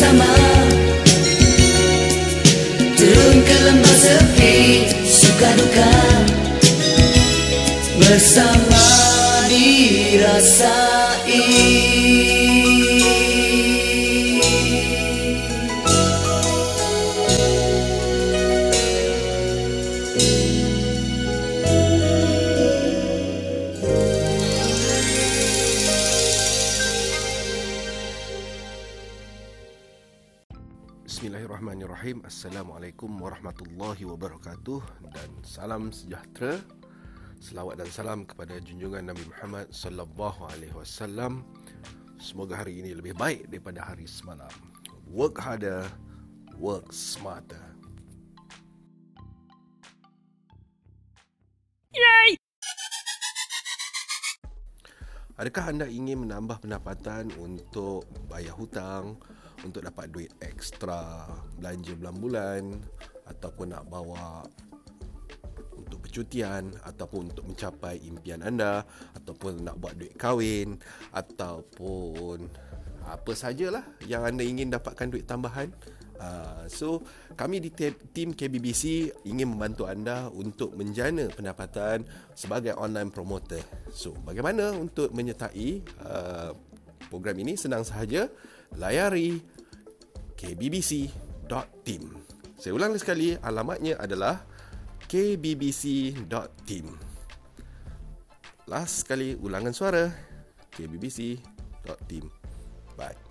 bersama. Turun ke lembah sepi Suka duka. Bersama dirasai Bismillahirrahmanirrahim. Assalamualaikum warahmatullahi wabarakatuh. Dan salam sejahtera Selawat dan salam kepada junjungan Nabi Muhammad Sallallahu alaihi wasallam. Semoga hari ini lebih baik daripada hari semalam. Work harder, work smarter Adakah anda ingin menambah pendapatan untuk bayar hutang, untuk dapat duit ekstra belanja bulan-bulan ataupun nak bawa untuk percutian ataupun untuk mencapai impian anda ataupun nak buat duit kahwin ataupun apa sajalah yang anda ingin dapatkan duit tambahan Uh, so kami di tim KBBC ingin membantu anda untuk menjana pendapatan sebagai online promoter. So bagaimana untuk menyertai uh, program ini senang sahaja layari kbbc.team. Saya ulang sekali, alamatnya adalah kbbc.team. Last sekali ulangan suara kbbc.team. Bye.